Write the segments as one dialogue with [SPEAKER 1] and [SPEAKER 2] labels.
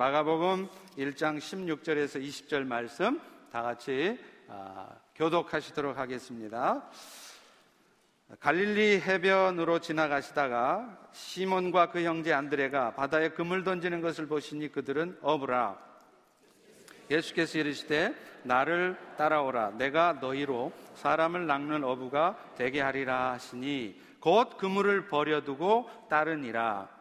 [SPEAKER 1] 마가복음 1장 16절에서 20절 말씀 다 같이 아, 교독하시도록 하겠습니다. 갈릴리 해변으로 지나가시다가 시몬과 그 형제 안드레가 바다에 그물 던지는 것을 보시니 그들은 어부라. 예수께서 이르시되 나를 따라오라. 내가 너희로 사람을 낚는 어부가 되게 하리라 하시니 곧 그물을 버려두고 따르니라.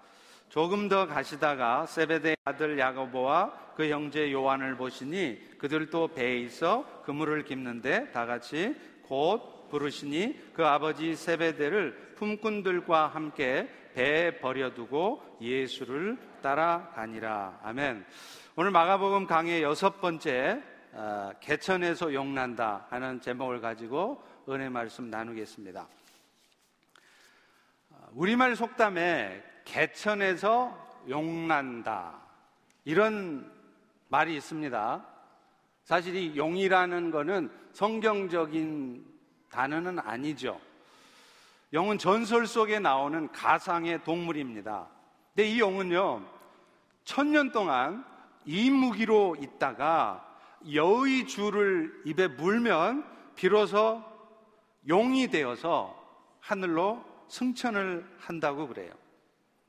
[SPEAKER 1] 조금 더 가시다가 세베대 아들 야고보와 그 형제 요한을 보시니 그들도 배에 있어 그물을 깁는데 다 같이 곧 부르시니 그 아버지 세베대를 품꾼들과 함께 배에 버려두고 예수를 따라가니라. 아멘. 오늘 마가복음 강의 여섯 번째 어, 개천에서 용난다 하는 제목을 가지고 은혜 말씀 나누겠습니다. 어, 우리말 속담에 개천에서 용난다. 이런 말이 있습니다. 사실 이 용이라는 것은 성경적인 단어는 아니죠. 용은 전설 속에 나오는 가상의 동물입니다. 근데 이 용은요, 천년 동안 이 무기로 있다가 여의 줄을 입에 물면 비로소 용이 되어서 하늘로 승천을 한다고 그래요.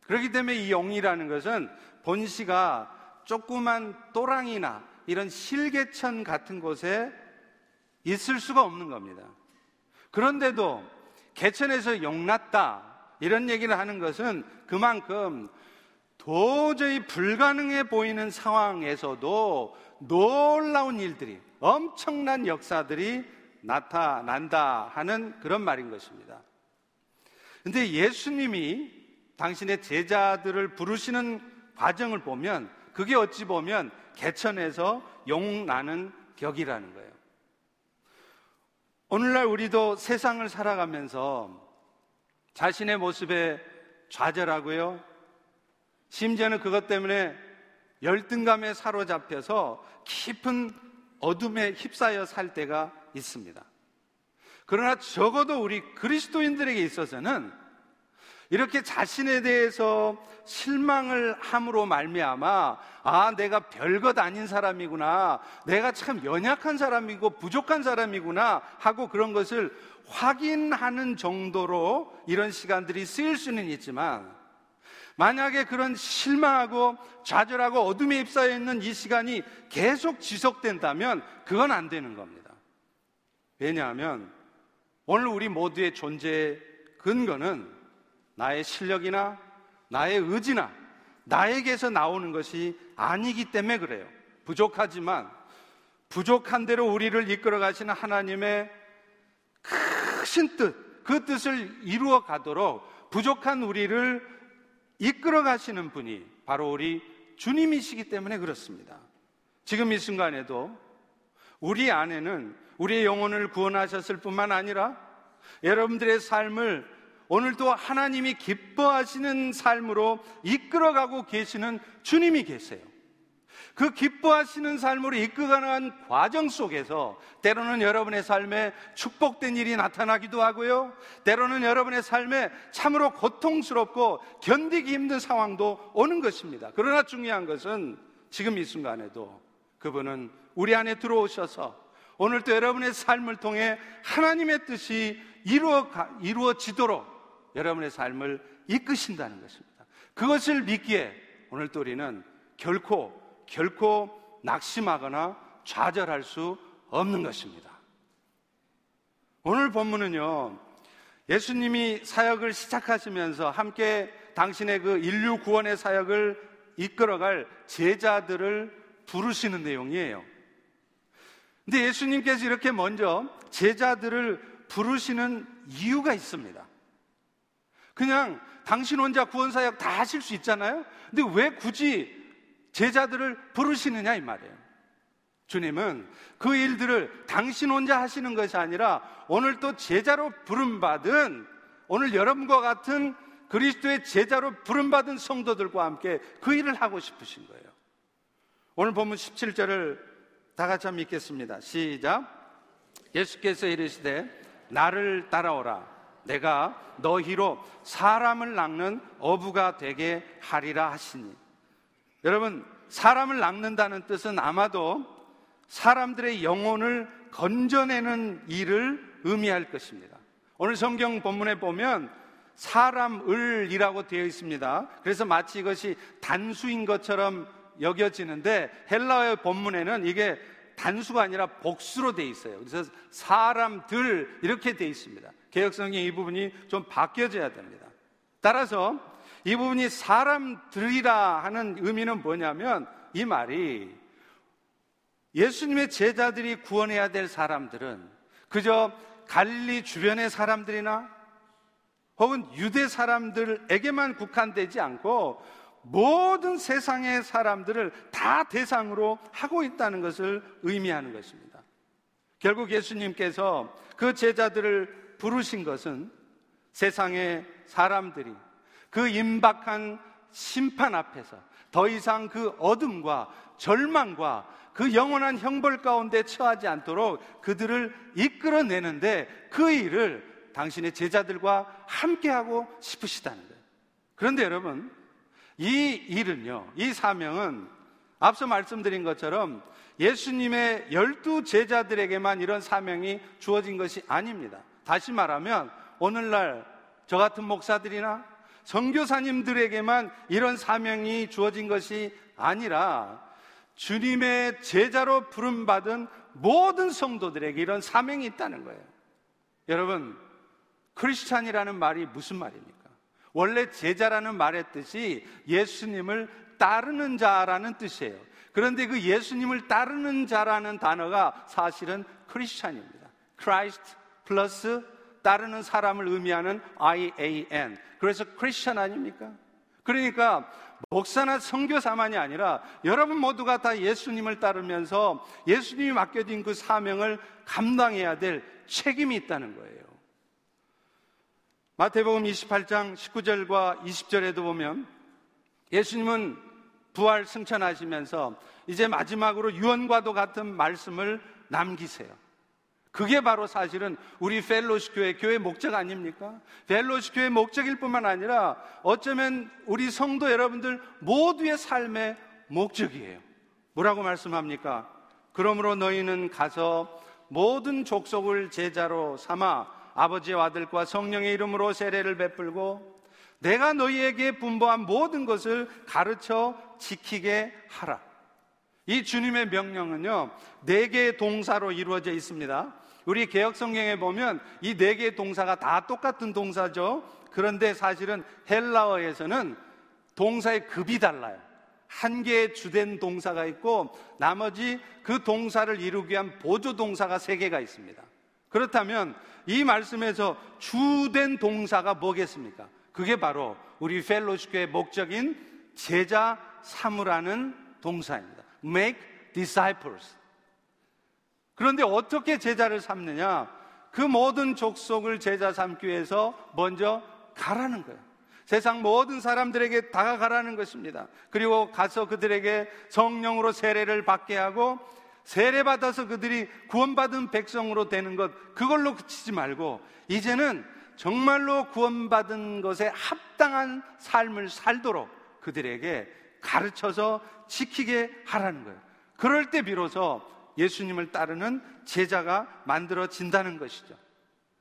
[SPEAKER 1] 그렇기 때문에 이 용이라는 것은 본시가 조그만 또랑이나 이런 실개천 같은 곳에 있을 수가 없는 겁니다. 그런데도 개천에서 용났다 이런 얘기를 하는 것은 그만큼 도저히 불가능해 보이는 상황에서도 놀라운 일들이 엄청난 역사들이 나타난다 하는 그런 말인 것입니다. 근데 예수님이 당신의 제자들을 부르시는 과정을 보면 그게 어찌 보면 개천에서 용 나는 격이라는 거예요. 오늘날 우리도 세상을 살아가면서 자신의 모습에 좌절하고요. 심지어는 그것 때문에 열등감에 사로잡혀서 깊은 어둠에 휩싸여 살 때가 있습니다. 그러나 적어도 우리 그리스도인들에게 있어서는 이렇게 자신에 대해서 실망을 함으로 말미암아 아 내가 별것 아닌 사람이구나 내가 참 연약한 사람이고 부족한 사람이구나 하고 그런 것을 확인하는 정도로 이런 시간들이 쓰일 수는 있지만 만약에 그런 실망하고 좌절하고 어둠에 휩싸여 있는 이 시간이 계속 지속된다면 그건 안 되는 겁니다. 왜냐하면 오늘 우리 모두의 존재의 근거는 나의 실력이나 나의 의지나 나에게서 나오는 것이 아니기 때문에 그래요. 부족하지만 부족한 대로 우리를 이끌어 가시는 하나님의 크신 뜻, 그 뜻을 이루어 가도록 부족한 우리를 이끌어 가시는 분이 바로 우리 주님이시기 때문에 그렇습니다. 지금 이 순간에도 우리 안에는 우리의 영혼을 구원하셨을 뿐만 아니라 여러분들의 삶을 오늘도 하나님이 기뻐하시는 삶으로 이끌어가고 계시는 주님이 계세요. 그 기뻐하시는 삶으로 이끌어가는 과정 속에서 때로는 여러분의 삶에 축복된 일이 나타나기도 하고요. 때로는 여러분의 삶에 참으로 고통스럽고 견디기 힘든 상황도 오는 것입니다. 그러나 중요한 것은 지금 이 순간에도 그분은 우리 안에 들어오셔서 오늘도 여러분의 삶을 통해 하나님의 뜻이 이루어, 이루어지도록 여러분의 삶을 이끄신다는 것입니다. 그것을 믿기에 오늘 또 우리는 결코, 결코 낙심하거나 좌절할 수 없는 것입니다. 오늘 본문은요, 예수님이 사역을 시작하시면서 함께 당신의 그 인류 구원의 사역을 이끌어갈 제자들을 부르시는 내용이에요. 근데 예수님께서 이렇게 먼저 제자들을 부르시는 이유가 있습니다. 그냥 당신 혼자 구원사역 다 하실 수 있잖아요? 근데 왜 굳이 제자들을 부르시느냐 이 말이에요. 주님은 그 일들을 당신 혼자 하시는 것이 아니라 오늘 또 제자로 부름받은 오늘 여러분과 같은 그리스도의 제자로 부름받은 성도들과 함께 그 일을 하고 싶으신 거예요. 오늘 보면 17절을 다 같이 한번 읽겠습니다. 시작. 예수께서 이르시되 나를 따라오라. 내가 너희로 사람을 낚는 어부가 되게 하리라 하시니. 여러분, 사람을 낚는다는 뜻은 아마도 사람들의 영혼을 건져내는 일을 의미할 것입니다. 오늘 성경 본문에 보면 사람을이라고 되어 있습니다. 그래서 마치 이것이 단수인 것처럼 여겨지는데 헬라어의 본문에는 이게 단수가 아니라 복수로 되어 있어요. 그래서 사람들 이렇게 되어 있습니다. 개혁성경 이 부분이 좀 바뀌어져야 됩니다. 따라서 이 부분이 사람들이라 하는 의미는 뭐냐면 이 말이 예수님의 제자들이 구원해야 될 사람들은 그저 갈리 주변의 사람들이나 혹은 유대 사람들에게만 국한되지 않고 모든 세상의 사람들을 다 대상으로 하고 있다는 것을 의미하는 것입니다. 결국 예수님께서 그 제자들을 부르신 것은 세상의 사람들이 그 임박한 심판 앞에서 더 이상 그 어둠과 절망과 그 영원한 형벌 가운데 처하지 않도록 그들을 이끌어내는데 그 일을 당신의 제자들과 함께하고 싶으시다는 거예요. 그런데 여러분, 이 일은요, 이 사명은 앞서 말씀드린 것처럼 예수님의 열두 제자들에게만 이런 사명이 주어진 것이 아닙니다. 다시 말하면 오늘날 저 같은 목사들이나 선교사님들에게만 이런 사명이 주어진 것이 아니라 주님의 제자로 부름받은 모든 성도들에게 이런 사명이 있다는 거예요. 여러분, 크리스찬이라는 말이 무슨 말입니까? 원래 제자라는 말의 뜻이 예수님을 따르는 자라는 뜻이에요. 그런데 그 예수님을 따르는 자라는 단어가 사실은 크리스찬입니다. Christ 플러스 따르는 사람을 의미하는 IAN. 그래서 크리스천 아닙니까? 그러니까 목사나 선교사만이 아니라 여러분 모두가 다 예수님을 따르면서 예수님이 맡겨진 그 사명을 감당해야 될 책임이 있다는 거예요. 마태복음 28장 19절과 20절에도 보면 예수님은 부활 승천하시면서 이제 마지막으로 유언과도 같은 말씀을 남기세요. 그게 바로 사실은 우리 펠로시 교회, 교회 목적 아닙니까? 펠로시 교회 목적일 뿐만 아니라 어쩌면 우리 성도 여러분들 모두의 삶의 목적이에요. 뭐라고 말씀합니까? 그러므로 너희는 가서 모든 족속을 제자로 삼아 아버지와 아들과 성령의 이름으로 세례를 베풀고 내가 너희에게 분부한 모든 것을 가르쳐 지키게 하라. 이 주님의 명령은요, 네 개의 동사로 이루어져 있습니다. 우리 개혁 성경에 보면 이 네 개의 동사가 다 똑같은 동사죠. 그런데 사실은 헬라어에서는 동사의 급이 달라요. 한 개의 주된 동사가 있고 나머지 그 동사를 이루기 위한 보조 동사가 세 개가 있습니다. 그렇다면 이 말씀에서 주된 동사가 뭐겠습니까? 그게 바로 우리 펠로시교의 목적인 제자 삼으라는 동사입니다. Make disciples. 그런데 어떻게 제자를 삼느냐? 그 모든 족속을 제자 삼기 위해서 먼저 가라는 거예요. 세상 모든 사람들에게 다가가라는 것입니다. 그리고 가서 그들에게 성령으로 세례를 받게 하고 세례 받아서 그들이 구원받은 백성으로 되는 것 그걸로 그치지 말고 이제는 정말로 구원받은 것에 합당한 삶을 살도록 그들에게 가르쳐서 지키게 하라는 거예요. 그럴 때 비로소 예수님을 따르는 제자가 만들어진다는 것이죠.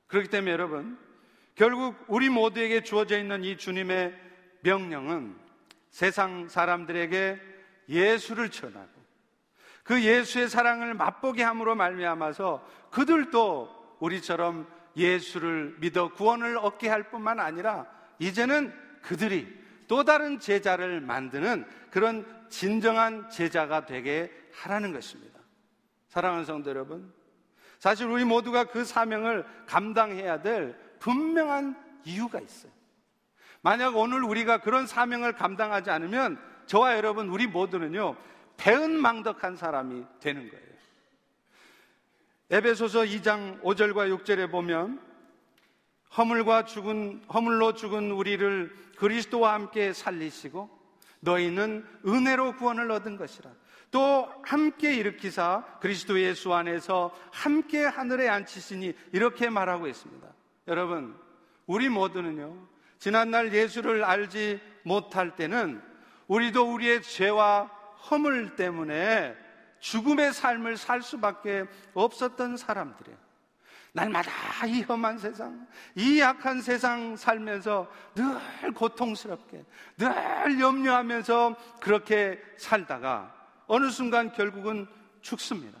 [SPEAKER 1] 그렇기 때문에 여러분, 결국 우리 모두에게 주어져 있는 이 주님의 명령은 세상 사람들에게 예수를 전하고 그 예수의 사랑을 맛보게 함으로 말미암아서 그들도 우리처럼 예수를 믿어 구원을 얻게 할 뿐만 아니라 이제는 그들이 또 다른 제자를 만드는 그런 진정한 제자가 되게 하라는 것입니다. 사랑하는 성도 여러분, 사실 우리 모두가 그 사명을 감당해야 될 분명한 이유가 있어요. 만약 오늘 우리가 그런 사명을 감당하지 않으면 저와 여러분, 우리 모두는요, 배은망덕한 사람이 되는 거예요. 에베소서 2장 5절과 6절에 보면 허물과 죽은 허물로 죽은 우리를 그리스도와 함께 살리시고 너희는 은혜로 구원을 얻은 것이라. 또 함께 일으키사 그리스도 예수 안에서 함께 하늘에 앉히시니 이렇게 말하고 있습니다. 여러분, 우리 모두는요. 지난날 예수를 알지 못할 때는 우리도 우리의 죄와 허물 때문에 죽음의 삶을 살 수밖에 없었던 사람들이에요. 날마다 이 험한 세상, 이 약한 세상 살면서 늘 고통스럽게, 늘 염려하면서 그렇게 살다가 어느 순간 결국은 죽습니다.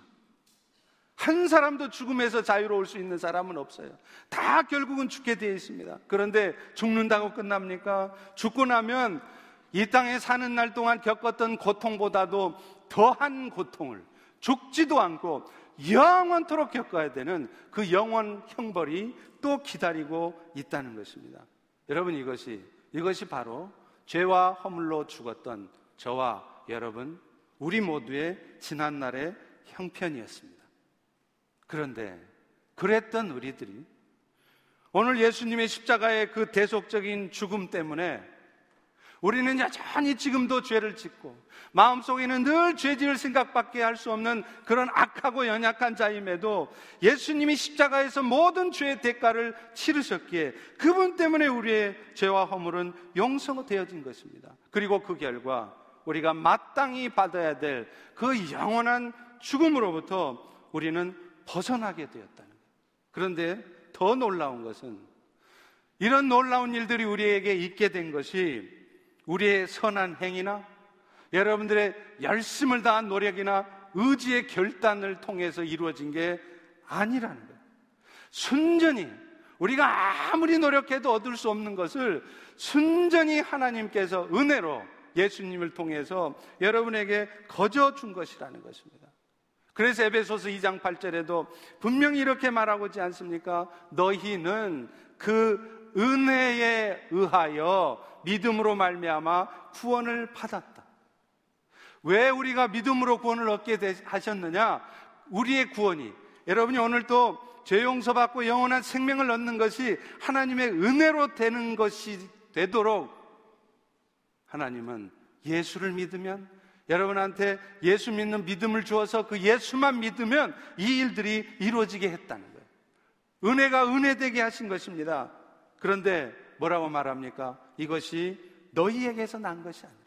[SPEAKER 1] 한 사람도 죽음에서 자유로울 수 있는 사람은 없어요. 다 결국은 죽게 되어 있습니다. 그런데 죽는다고 끝납니까? 죽고 나면 이 땅에 사는 날 동안 겪었던 고통보다도 더한 고통을 죽지도 않고 영원토록 겪어야 되는 그 영원 형벌이 또 기다리고 있다는 것입니다. 여러분 이것이 이것이 바로 죄와 허물로 죽었던 저와 여러분 우리 모두의 지난 날의 형편이었습니다. 그런데 그랬던 우리들이 오늘 예수님의 십자가의 그 대속적인 죽음 때문에 우리는 여전히 지금도 죄를 짓고 마음속에는 늘 죄질 생각밖에 할 수 없는 그런 악하고 연약한 자임에도 예수님이 십자가에서 모든 죄의 대가를 치르셨기에 그분 때문에 우리의 죄와 허물은 용서되어진 것입니다. 그리고 그 결과 우리가 마땅히 받아야 될 그 영원한 죽음으로부터 우리는 벗어나게 되었다는 거예요. 그런데 더 놀라운 것은 이런 놀라운 일들이 우리에게 있게 된 것이 우리의 선한 행위나 여러분들의 열심을 다한 노력이나 의지의 결단을 통해서 이루어진 게 아니라는 거예요. 순전히 우리가 아무리 노력해도 얻을 수 없는 것을 순전히 하나님께서 은혜로 예수님을 통해서 여러분에게 거저 준 것이라는 것입니다. 그래서 에베소서 2장 8절에도 분명히 이렇게 말하고 있지 않습니까? 너희는 그 은혜에 의하여 믿음으로 말미암아 구원을 받았다. 왜 우리가 믿음으로 구원을 얻게 하셨느냐? 우리의 구원이 여러분이 오늘 또 죄 용서받고 영원한 생명을 얻는 것이 하나님의 은혜로 되는 것이 되도록 하나님은 예수를 믿으면 여러분한테 예수 믿는 믿음을 주어서 그 예수만 믿으면 이 일들이 이루어지게 했다는 거예요. 은혜가 은혜되게 하신 것입니다. 그런데 뭐라고 말합니까? 이것이 너희에게서 난 것이 아니라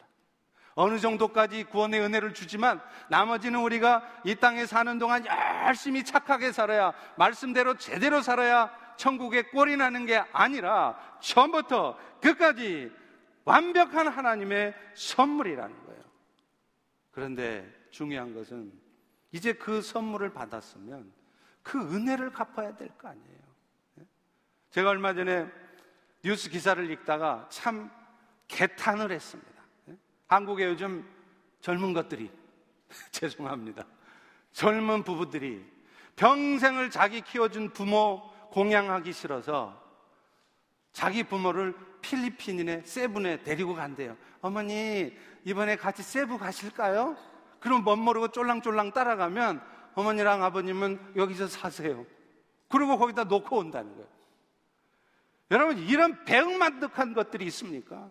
[SPEAKER 1] 어느 정도까지 구원의 은혜를 주지만 나머지는 우리가 이 땅에 사는 동안 열심히 착하게 살아야 말씀대로 제대로 살아야 천국에 꼴이 나는 게 아니라 처음부터 끝까지 완벽한 하나님의 선물이라는 거예요. 그런데 중요한 것은 이제 그 선물을 받았으면 그 은혜를 갚아야 될 거 아니에요. 제가 얼마 전에 뉴스 기사를 읽다가 참 개탄을 했습니다. 한국에 요즘 젊은 것들이, 죄송합니다. 젊은 부부들이 평생을 자기 키워준 부모 공양하기 싫어서 자기 부모를 필리핀인의 세븐에 데리고 간대요. 어머니, 이번에 같이 세부 가실까요? 그럼 멋 모르고 쫄랑쫄랑 따라가면 어머니랑 아버님은 여기서 사세요. 그리고 거기다 놓고 온다는 거예요. 여러분, 이런 배응만득한 것들이 있습니까?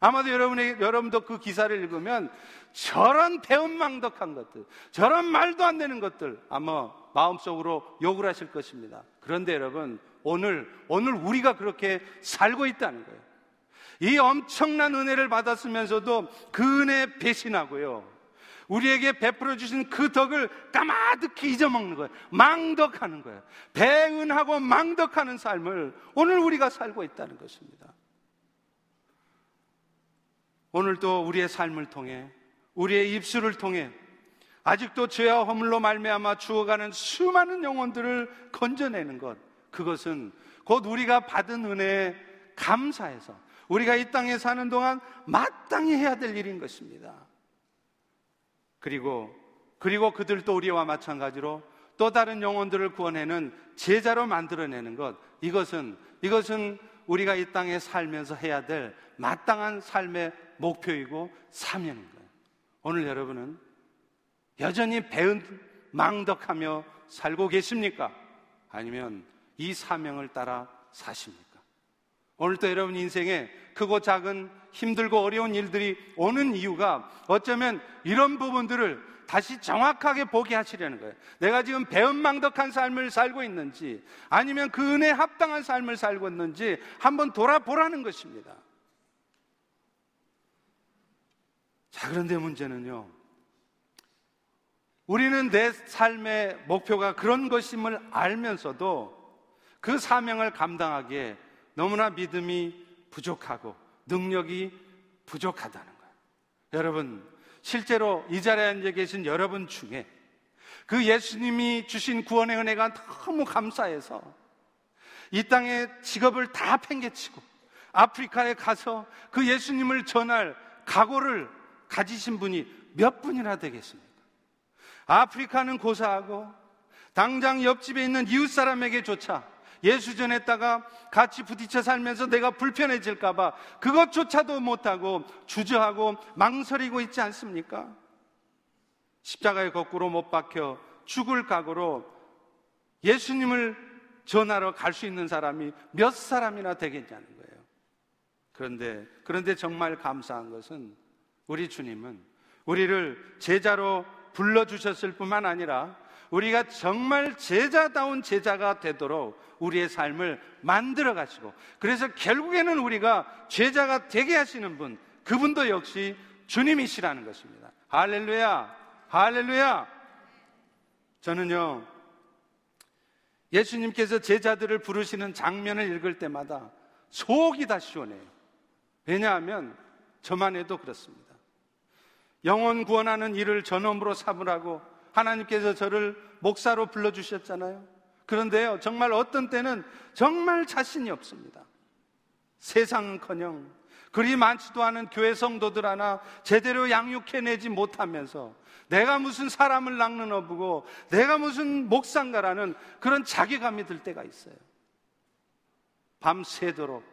[SPEAKER 1] 아마도 여러분의, 여러분도 그 기사를 읽으면 저런 배은망덕한 것들, 저런 말도 안 되는 것들 아마 마음속으로 욕을 하실 것입니다. 그런데 여러분, 오늘, 오늘 우리가 그렇게 살고 있다는 거예요. 이 엄청난 은혜를 받았으면서도 그 은혜 배신하고요. 우리에게 베풀어 주신 그 덕을 까마득히 잊어먹는 거예요. 망덕하는 거예요. 배은하고 망덕하는 삶을 오늘 우리가 살고 있다는 것입니다. 오늘도 우리의 삶을 통해 우리의 입술을 통해 아직도 죄와 허물로 말미암아 죽어가는 수많은 영혼들을 건져내는 것 그것은 곧 우리가 받은 은혜에 감사해서 우리가 이 땅에 사는 동안 마땅히 해야 될 일인 것입니다. 그리고 그리고 그들도 우리와 마찬가지로 또 다른 영혼들을 구원해는 제자로 만들어내는 것 이것은 이것은 우리가 이 땅에 살면서 해야 될 마땅한 삶의 목표이고 사명인 거예요. 오늘 여러분은 여전히 배은 망덕하며 살고 계십니까? 아니면 이 사명을 따라 사십니까? 오늘도 여러분 인생에 크고 작은 힘들고 어려운 일들이 오는 이유가 어쩌면 이런 부분들을 다시 정확하게 보게 하시려는 거예요. 내가 지금 배은망덕한 삶을 살고 있는지 아니면 그 은혜에 합당한 삶을 살고 있는지 한번 돌아보라는 것입니다. 자, 그런데 문제는요. 우리는 내 삶의 목표가 그런 것임을 알면서도 그 사명을 감당하기에 너무나 믿음이 부족하고 능력이 부족하다는 거예요. 여러분, 실제로 이 자리에 앉아 계신 여러분 중에 그 예수님이 주신 구원의 은혜가 너무 감사해서 이 땅에 직업을 다 팽개치고 아프리카에 가서 그 예수님을 전할 각오를 가지신 분이 몇 분이나 되겠습니까? 아프리카는 고사하고 당장 옆집에 있는 이웃 사람에게조차 예수 전했다가 같이 부딪혀 살면서 내가 불편해질까봐 그것조차도 못하고 주저하고 망설이고 있지 않습니까? 십자가에 거꾸로 못 박혀 죽을 각오로 예수님을 전하러 갈 수 있는 사람이 몇 사람이나 되겠냐는 거예요. 그런데, 그런데 정말 감사한 것은 우리 주님은 우리를 제자로 불러주셨을 뿐만 아니라 우리가 정말 제자다운 제자가 되도록 우리의 삶을 만들어 가시고 그래서 결국에는 우리가 제자가 되게 하시는 분 그분도 역시 주님이시라는 것입니다. 할렐루야. 할렐루야. 저는요. 예수님께서 제자들을 부르시는 장면을 읽을 때마다 속이 다 시원해요. 왜냐하면 저만 해도 그렇습니다. 영혼 구원하는 일을 전업으로 삼으라고 하나님께서 저를 목사로 불러주셨잖아요. 그런데요, 정말 어떤 때는 정말 자신이 없습니다. 세상은 커녕 그리 많지도 않은 교회 성도들 하나 제대로 양육해내지 못하면서 내가 무슨 사람을 낚는 어부고 내가 무슨 목상가라는 그런 자괴감이 들 때가 있어요. 밤새도록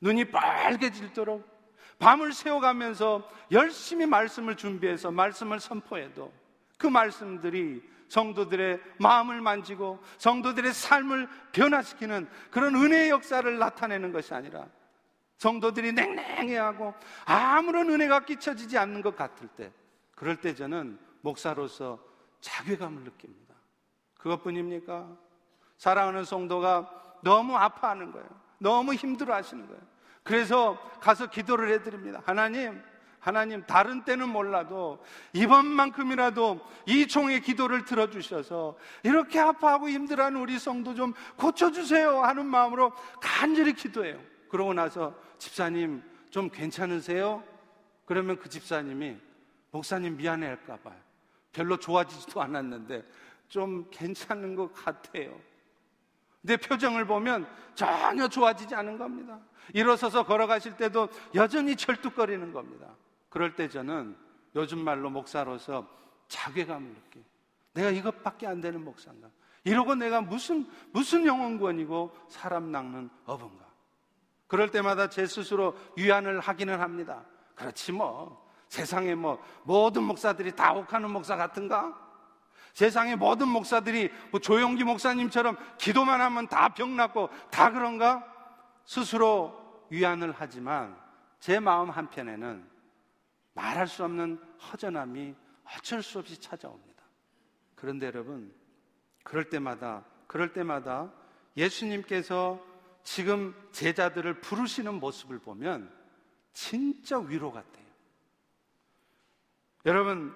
[SPEAKER 1] 눈이 빨개질도록 밤을 새워가면서 열심히 말씀을 준비해서 말씀을 선포해도 그 말씀들이 성도들의 마음을 만지고 성도들의 삶을 변화시키는 그런 은혜의 역사를 나타내는 것이 아니라 성도들이 냉랭해하고 아무런 은혜가 끼쳐지지 않는 것 같을 때 그럴 때 저는 목사로서 자괴감을 느낍니다. 그것뿐입니까? 사랑하는 성도가 너무 아파하는 거예요. 너무 힘들어 하시는 거예요. 그래서 가서 기도를 해드립니다. 하나님, 하나님, 다른 때는 몰라도 이번만큼이라도 이 총의 기도를 들어주셔서 이렇게 아파하고 힘들어하는 우리 성도 좀 고쳐주세요 하는 마음으로 간절히 기도해요. 그러고 나서 집사님 좀 괜찮으세요? 그러면 그 집사님이 목사님 미안해 할까 봐요. 별로 좋아지지도 않았는데 좀 괜찮은 것 같아요. 내 표정을 보면 전혀 좋아지지 않은 겁니다. 일어서서 걸어가실 때도 여전히 철뚝거리는 겁니다. 그럴 때 저는 요즘 말로 목사로서 자괴감을 느껴요. 내가 이것밖에 안 되는 목사인가? 이러고 내가 무슨, 무슨 영혼권이고 사람 낚는 어부인가? 그럴 때마다 제 스스로 위안을 하기는 합니다. 그렇지 뭐. 세상에 뭐 모든 목사들이 다 혹하는 목사 같은가? 세상의 모든 목사들이 뭐 조용기 목사님처럼 기도만 하면 다병 낫고 다 그런가? 스스로 위안을 하지만 제 마음 한편에는 말할 수 없는 허전함이 어쩔 수 없이 찾아옵니다. 그런데 여러분, 그럴 때마다, 그럴 때마다 예수님께서 지금 제자들을 부르시는 모습을 보면 진짜 위로 같아요. 여러분,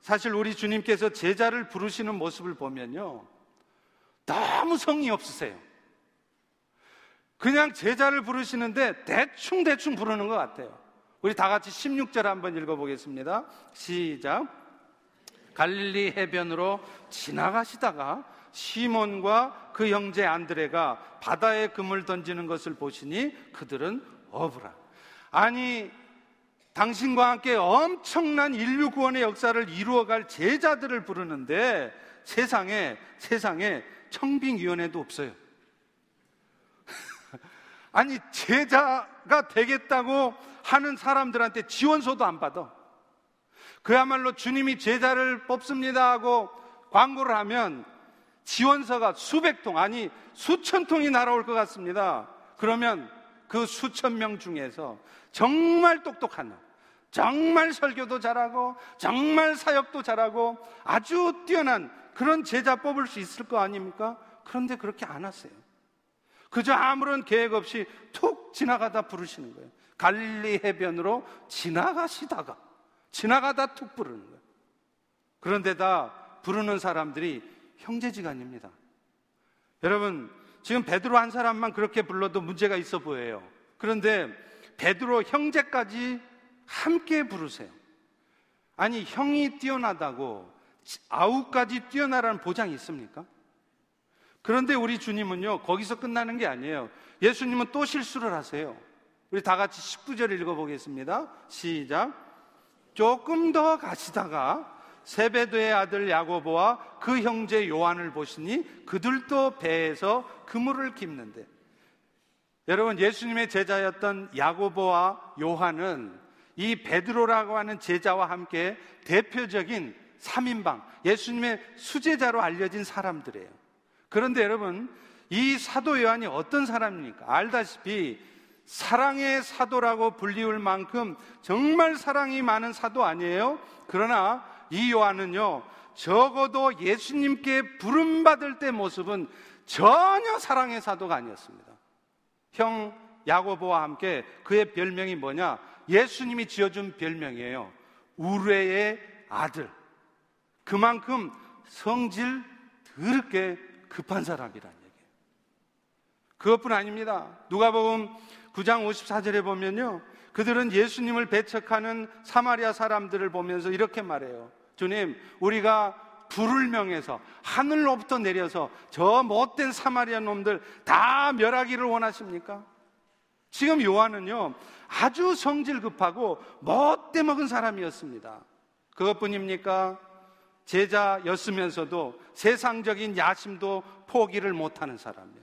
[SPEAKER 1] 사실 우리 주님께서 제자를 부르시는 모습을 보면요. 너무 성의 없으세요. 그냥 제자를 부르시는데 대충대충 부르는 것 같아요. 우리 다 같이 16절 한번 읽어보겠습니다. 시작. 갈릴리 해변으로 지나가시다가 시몬과 그 형제 안드레가 바다에 금을 던지는 것을 보시니 그들은 어부라. 아니, 당신과 함께 엄청난 인류 구원의 역사를 이루어갈 제자들을 부르는데 세상에, 세상에 청빙위원회도 없어요. 아니, 제자가 되겠다고 하는 사람들한테 지원서도 안 받아. 그야말로 주님이 제자를 뽑습니다 하고 광고를 하면 지원서가 수백 통, 아니 수천 통이 날아올 것 같습니다. 그러면 그 수천 명 중에서 정말 똑똑한, 정말 설교도 잘하고, 정말 사역도 잘하고, 아주 뛰어난 그런 제자 뽑을 수 있을 거 아닙니까? 그런데 그렇게 안 하세요. 그저 아무런 계획 없이 툭 지나가다 부르시는 거예요. 갈릴리 해변으로 지나가시다가 지나가다 툭 부르는 거예요. 그런데다 부르는 사람들이 형제지간입니다. 여러분, 지금 베드로 한 사람만 그렇게 불러도 문제가 있어 보여요. 그런데 베드로 형제까지 함께 부르세요. 아니, 형이 뛰어나다고 아우까지 뛰어나라는 보장이 있습니까? 그런데 우리 주님은요, 거기서 끝나는 게 아니에요. 예수님은 또 실수를 하세요. 우리 다 같이 19절 읽어보겠습니다. 시작. 조금 더 가시다가 세베드의 아들 야고보와 그 형제 요한을 보시니 그들도 배에서 그물을 깁는데 여러분 예수님의 제자였던 야고보와 요한은 이 베드로라고 하는 제자와 함께 대표적인 3인방 예수님의 수제자로 알려진 사람들이에요. 그런데 여러분 이 사도 요한이 어떤 사람입니까? 알다시피 사랑의 사도라고 불리울 만큼 정말 사랑이 많은 사도 아니에요? 그러나 이 요한은요, 적어도 예수님께 부름받을 때 모습은 전혀 사랑의 사도가 아니었습니다. 형 야고보와 함께 그의 별명이 뭐냐? 예수님이 지어준 별명이에요. 우레의 아들. 그만큼 성질 더럽게 급한 사람이란 얘기예요. 그것뿐 아닙니다. 누가복음 9장 54절에 보면요. 그들은 예수님을 배척하는 사마리아 사람들을 보면서 이렇게 말해요. 주님, 우리가 불을 명해서 하늘로부터 내려서 저 못된 사마리아 놈들 다 멸하기를 원하십니까? 지금 요한은요, 아주 성질 급하고 못돼 먹은 사람이었습니다. 그것뿐입니까? 제자였으면서도 세상적인 야심도 포기를 못하는 사람이에요.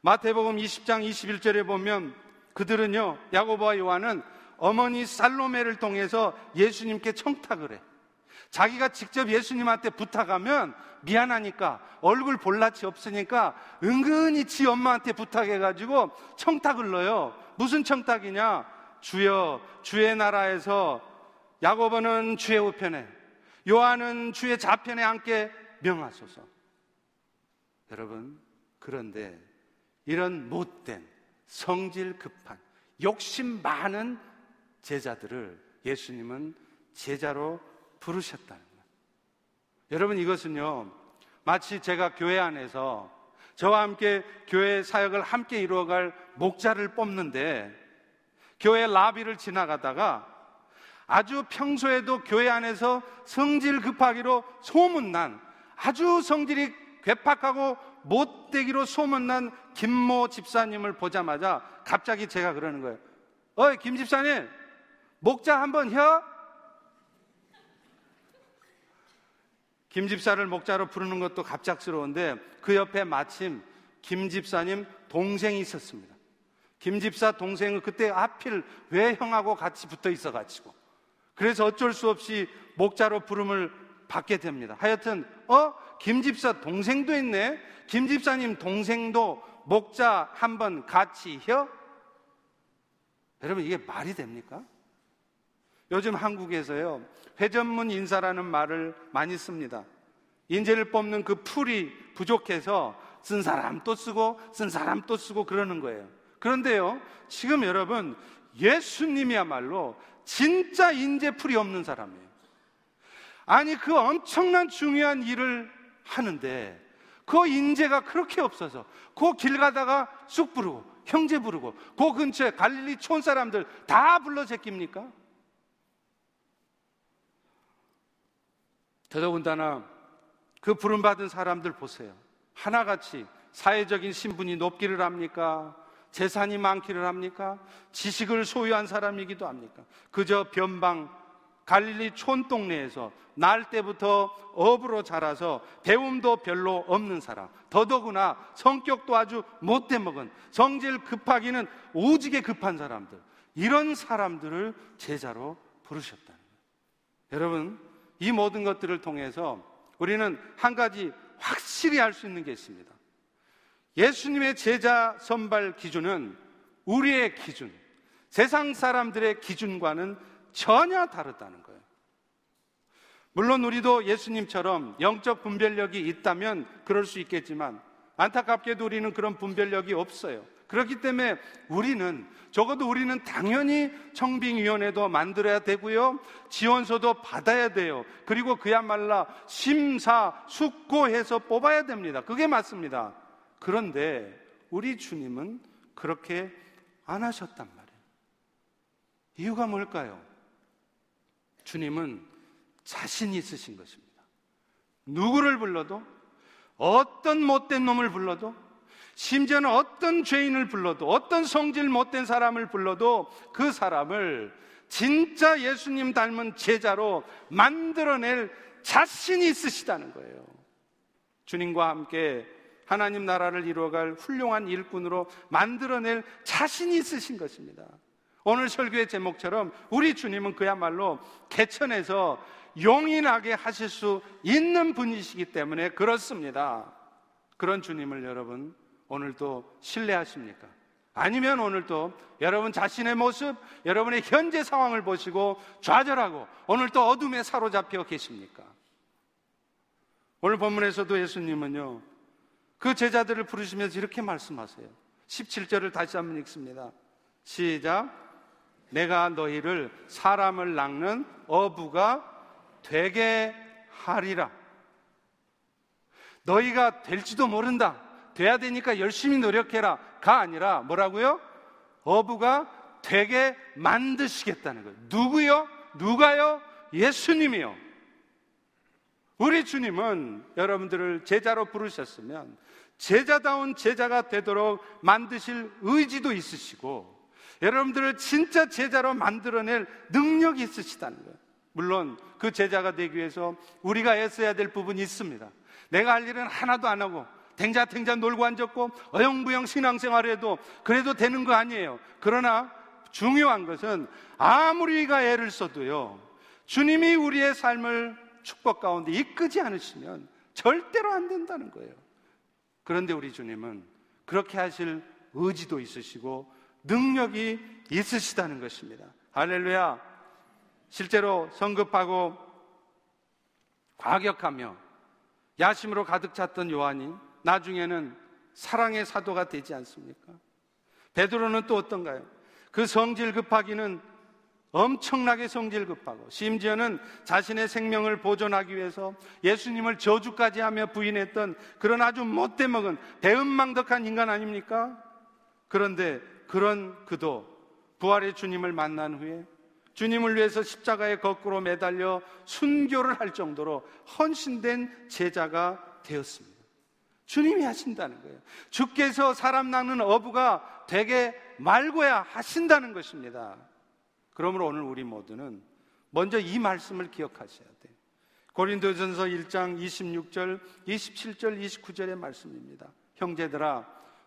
[SPEAKER 1] 마태복음 20장 21절에 보면 그들은요, 야고보와 요한은 어머니 살로메를 통해서 예수님께 청탁을 해. 자기가 직접 예수님한테 부탁하면 미안하니까 얼굴 볼낯이 없으니까 은근히 지 엄마한테 부탁해가지고 청탁을 넣어요. 무슨 청탁이냐? 주여, 주의 나라에서 야고보는 주의 우편에, 요한은 주의 좌편에 함께 명하소서. 여러분, 그런데 이런 못된, 성질 급한, 욕심 많은 제자들을 예수님은 제자로 부르셨다는 거예요. 여러분 이것은요, 마치 제가 교회 안에서 저와 함께 교회 사역을 함께 이루어갈 목자를 뽑는데 교회 라비를 지나가다가 아주 평소에도 교회 안에서 성질 급하기로 소문난 아주 성질이 괴팍하고 못되기로 소문난 김모 집사님을 보자마자 갑자기 제가 그러는 거예요. 어이, 김 집사님, 목자 한번 혀? 김 집사를 목자로 부르는 것도 갑작스러운데 그 옆에 마침 김 집사님 동생이 있었습니다. 김 집사 동생은 그때 하필 왜 형하고 같이 붙어 있어가지고 그래서 어쩔 수 없이 목자로 부름을 받게 됩니다. 하여튼 어? 김 집사 동생도 있네. 김 집사님 동생도 목자 한 번 같이 혀? 여러분 이게 말이 됩니까? 요즘 한국에서요, 회전문 인사라는 말을 많이 씁니다. 인재를 뽑는 그 풀이 부족해서 쓴 사람 또 쓰고, 쓴 사람 또 쓰고 그러는 거예요. 그런데요, 지금 여러분, 예수님이야말로 진짜 인재 풀이 없는 사람이에요. 아니, 그 엄청난 중요한 일을 하는데, 그 인재가 그렇게 없어서, 그 길 가다가 쑥 부르고, 형제 부르고, 그 근처에 갈릴리 촌 사람들 다 불러 제낍니까? 더더군다나 그 부름받은 사람들 보세요. 하나같이 사회적인 신분이 높기를 합니까? 재산이 많기를 합니까? 지식을 소유한 사람이기도 합니까? 그저 변방 갈릴리 촌동네에서 날 때부터 업으로 자라서 배움도 별로 없는 사람. 더더구나 성격도 아주 못돼 먹은 성질 급하기는 오지게 급한 사람들. 이런 사람들을 제자로 부르셨다는 거예요. 여러분, 이 모든 것들을 통해서 우리는 한 가지 확실히 알 수 있는 게 있습니다. 예수님의 제자 선발 기준은 우리의 기준, 세상 사람들의 기준과는 전혀 다르다는 거예요. 물론 우리도 예수님처럼 영적 분별력이 있다면 그럴 수 있겠지만 안타깝게도 우리는 그런 분별력이 없어요. 그렇기 때문에 우리는 적어도 우리는 당연히 청빙위원회도 만들어야 되고요. 지원서도 받아야 돼요. 그리고 그야말로 심사숙고해서 뽑아야 됩니다. 그게 맞습니다. 그런데 우리 주님은 그렇게 안 하셨단 말이에요. 이유가 뭘까요? 주님은 자신 있으신 것입니다. 누구를 불러도 어떤 못된 놈을 불러도 심지어는 어떤 죄인을 불러도 어떤 성질 못된 사람을 불러도 그 사람을 진짜 예수님 닮은 제자로 만들어낼 자신이 있으시다는 거예요. 주님과 함께 하나님 나라를 이루어갈 훌륭한 일꾼으로 만들어낼 자신이 있으신 것입니다. 오늘 설교의 제목처럼 우리 주님은 그야말로 개천에서 용인하게 하실 수 있는 분이시기 때문에 그렇습니다. 그런 주님을 여러분 오늘도 신뢰하십니까? 아니면 오늘도 여러분 자신의 모습, 여러분의 현재 상황을 보시고 좌절하고 오늘도 어둠에 사로잡혀 계십니까? 오늘 본문에서도 예수님은요, 그 제자들을 부르시면서 이렇게 말씀하세요. 17절을 다시 한번 읽습니다. 시작. 내가 너희를 사람을 낚는 어부가 되게 하리라. 너희가 될지도 모른다. 돼야 되니까 열심히 노력해라. 가 아니라 뭐라고요? 어부가 되게 만드시겠다는 거예요. 누구요? 누가요? 예수님이요. 우리 주님은 여러분들을 제자로 부르셨으면 제자다운 제자가 되도록 만드실 의지도 있으시고 여러분들을 진짜 제자로 만들어낼 능력이 있으시다는 거예요. 물론 그 제자가 되기 위해서 우리가 애써야 될 부분이 있습니다. 내가 할 일은 하나도 안 하고 댕자댕자 놀고 앉았고 어영부영 신앙생활을 해도 그래도 되는 거 아니에요. 그러나 중요한 것은 아무리 우리가 애를 써도요. 주님이 우리의 삶을 축복 가운데 이끄지 않으시면 절대로 안 된다는 거예요. 그런데 우리 주님은 그렇게 하실 의지도 있으시고 능력이 있으시다는 것입니다. 할렐루야. 실제로 성급하고 과격하며 야심으로 가득 찼던 요한이 나중에는 사랑의 사도가 되지 않습니까? 베드로는 또 어떤가요? 그 성질 급하기는 엄청나게 성질 급하고 심지어는 자신의 생명을 보존하기 위해서 예수님을 저주까지 하며 부인했던 그런 아주 못돼 먹은 배은망덕한 인간 아닙니까? 그런데 그런 그도 부활의 주님을 만난 후에 주님을 위해서 십자가에 거꾸로 매달려 순교를 할 정도로 헌신된 제자가 되었습니다. 주님이 하신다는 거예요. 주께서 사람 낳는 어부가 되게 말고야 하신다는 것입니다. 그러므로 오늘 우리 모두는 먼저 이 말씀을 기억하셔야 돼요. 고린도전서 1장 26절, 27절, 29절의 말씀입니다. 형제들아,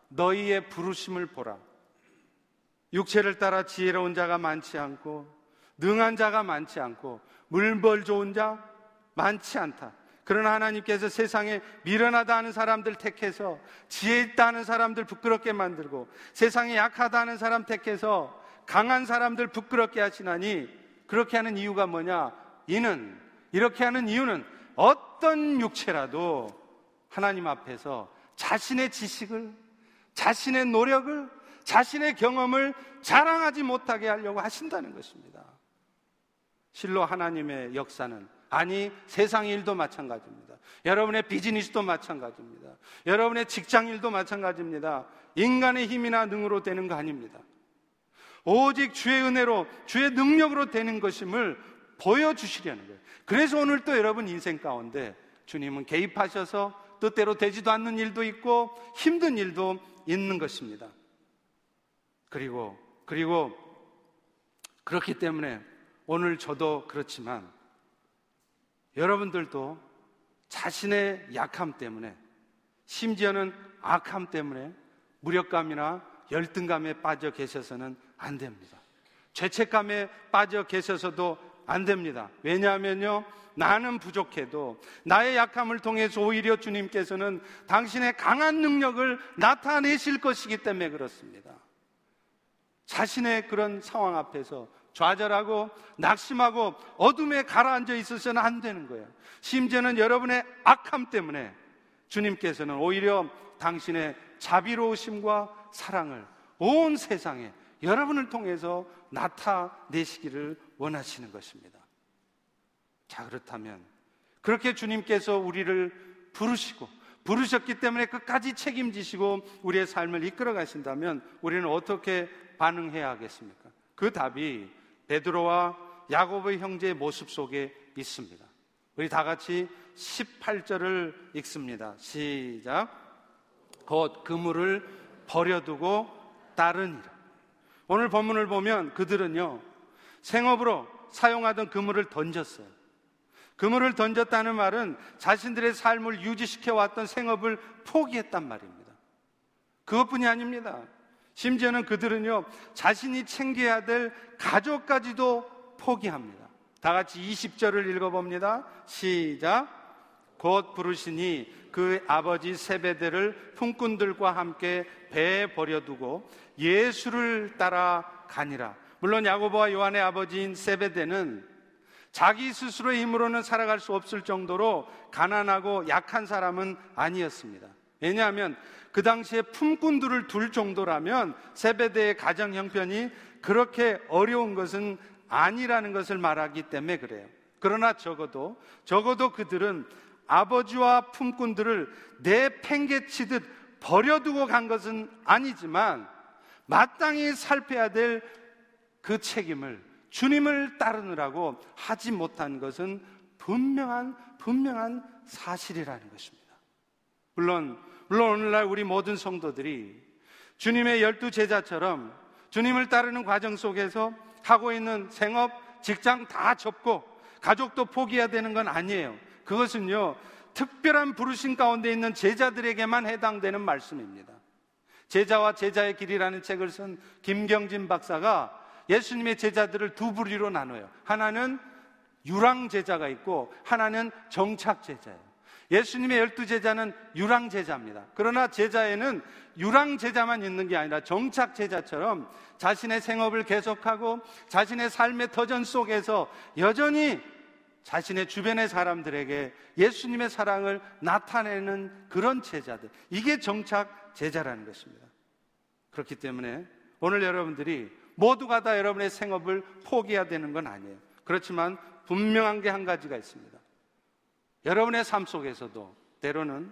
[SPEAKER 1] 너희의 부르심을 보라. 육체를 따라 지혜로운 자가 많지 않고 능한 자가 많지 않고 물벌 좋은 자 많지 않다. 그러나 하나님께서 세상에 미련하다 하는 사람들 택해서 지혜 있다 하는 사람들 부끄럽게 만들고 세상에 약하다 하는 사람 택해서 강한 사람들 부끄럽게 하시나니 그렇게 하는 이유가 뭐냐? 이는 이렇게 하는 이유는 어떤 육체라도 하나님 앞에서 자신의 지식을 자신의 노력을 자신의 경험을 자랑하지 못하게 하려고 하신다는 것입니다. 실로 하나님의 역사는 아니 세상 일도 마찬가지입니다. 여러분의 비즈니스도 마찬가지입니다. 여러분의 직장 일도 마찬가지입니다. 인간의 힘이나 능으로 되는 거 아닙니다. 오직 주의 은혜로 주의 능력으로 되는 것임을 보여주시려는 거예요. 그래서 오늘 또 여러분 인생 가운데 주님은 개입하셔서 뜻대로 되지도 않는 일도 있고 힘든 일도 있는 것입니다. 그리고 그리고 그렇기 때문에 오늘 저도 그렇지만 여러분들도 자신의 약함 때문에 심지어는 악함 때문에 무력감이나 열등감에 빠져 계셔서는 안 됩니다. 죄책감에 빠져 계셔서도 안 됩니다. 왜냐하면요, 나는 부족해도 나의 약함을 통해서 오히려 주님께서는 당신의 강한 능력을 나타내실 것이기 때문에 그렇습니다. 자신의 그런 상황 앞에서 좌절하고 낙심하고 어둠에 가라앉아 있어서는 안 되는 거예요. 심지어는 여러분의 악함 때문에 주님께서는 오히려 당신의 자비로우심과 사랑을 온 세상에 여러분을 통해서 나타내시기를 원하시는 것입니다. 자, 그렇다면 그렇게 주님께서 우리를 부르시고 부르셨기 때문에 끝까지 책임지시고 우리의 삶을 이끌어 가신다면 우리는 어떻게 반응해야 하겠습니까? 그 답이 베드로와 야곱의 형제의 모습 속에 있습니다. 우리 다 같이 18절을 읽습니다. 시작. 곧 그물을 버려두고 따르니라. 오늘 본문을 보면 그들은요, 생업으로 사용하던 그물을 던졌어요. 그물을 던졌다는 말은 자신들의 삶을 유지시켜 왔던 생업을 포기했단 말입니다. 그것뿐이 아닙니다. 심지어는 그들은요, 자신이 챙겨야 될 가족까지도 포기합니다. 다 같이 20절을 읽어봅니다. 시작. 곧 부르시니 그 아버지 세베대를 품꾼들과 함께 배에 버려두고 예수를 따라 가니라. 물론 야고보와 요한의 아버지인 세베대는 자기 스스로의 힘으로는 살아갈 수 없을 정도로 가난하고 약한 사람은 아니었습니다. 왜냐하면 그 당시에 품꾼들을 둘 정도라면 세베대의 가정 형편이 그렇게 어려운 것은 아니라는 것을 말하기 때문에 그래요. 그러나 적어도 적어도 그들은 아버지와 품꾼들을 내팽개치듯 버려두고 간 것은 아니지만 마땅히 살펴야 될 그 책임을 주님을 따르느라고 하지 못한 것은 분명한 분명한 사실이라는 것입니다. 물론 물론 오늘날 우리 모든 성도들이 주님의 열두 제자처럼 주님을 따르는 과정 속에서 하고 있는 생업, 직장 다 접고 가족도 포기해야 되는 건 아니에요. 그것은요, 특별한 부르심 가운데 있는 제자들에게만 해당되는 말씀입니다. 제자와 제자의 길이라는 책을 쓴 김경진 박사가 예수님의 제자들을 두 부류로 나눠요. 하나는 유랑 제자가 있고 하나는 정착 제자예요. 예수님의 열두 제자는 유랑 제자입니다. 그러나 제자에는 유랑 제자만 있는 게 아니라 정착 제자처럼 자신의 생업을 계속하고 자신의 삶의 터전 속에서 여전히 자신의 주변의 사람들에게 예수님의 사랑을 나타내는 그런 제자들. 이게 정착 제자라는 것입니다. 그렇기 때문에 오늘 여러분들이 모두가 다 여러분의 생업을 포기해야 되는 건 아니에요. 그렇지만 분명한 게 한 가지가 있습니다. 여러분의 삶 속에서도 때로는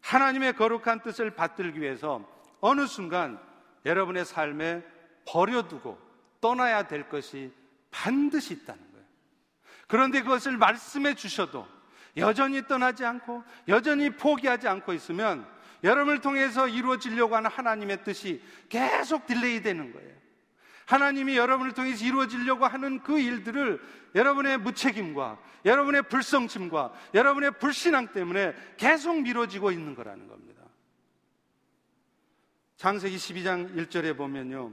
[SPEAKER 1] 하나님의 거룩한 뜻을 받들기 위해서 어느 순간 여러분의 삶에 버려두고 떠나야 될 것이 반드시 있다는 거예요. 그런데 그것을 말씀해 주셔도 여전히 떠나지 않고 여전히 포기하지 않고 있으면 여러분을 통해서 이루어지려고 하는 하나님의 뜻이 계속 delay 되는 거예요. 하나님이 여러분을 통해서 이루어지려고 하는 그 일들을 여러분의 무책임과 여러분의 불성침과 여러분의 불신앙 때문에 계속 미뤄지고 있는 거라는 겁니다. 창세기 12장 1절에 보면요.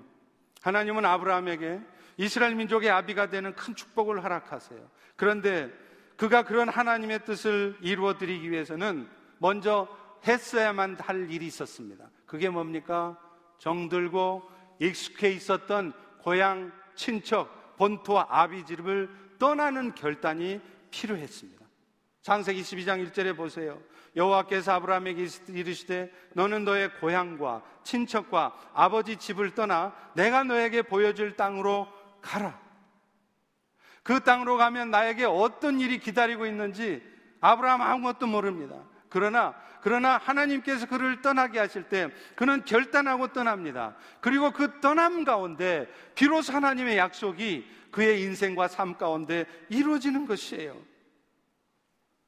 [SPEAKER 1] 하나님은 아브라함에게 이스라엘 민족의 아비가 되는 큰 축복을 허락하세요. 그런데 그가 그런 하나님의 뜻을 이루어 드리기 위해서는 먼저 했어야만 할 일이 있었습니다. 그게 뭡니까? 정들고 익숙해 있었던 고향, 친척, 본토와 아비집을 떠나는 결단이 필요했습니다. 창세기 12장 1절에 보세요. 여호와께서 아브라함에게 이르시되 너는 너의 고향과 친척과 아버지 집을 떠나 내가 너에게 보여줄 땅으로 가라. 그 땅으로 가면 나에게 어떤 일이 기다리고 있는지 아브라함 아무것도 모릅니다. 그러나 그러나 하나님께서 그를 떠나게 하실 때 그는 결단하고 떠납니다. 그리고 그 떠남 가운데 비로소 하나님의 약속이 그의 인생과 삶 가운데 이루어지는 것이에요.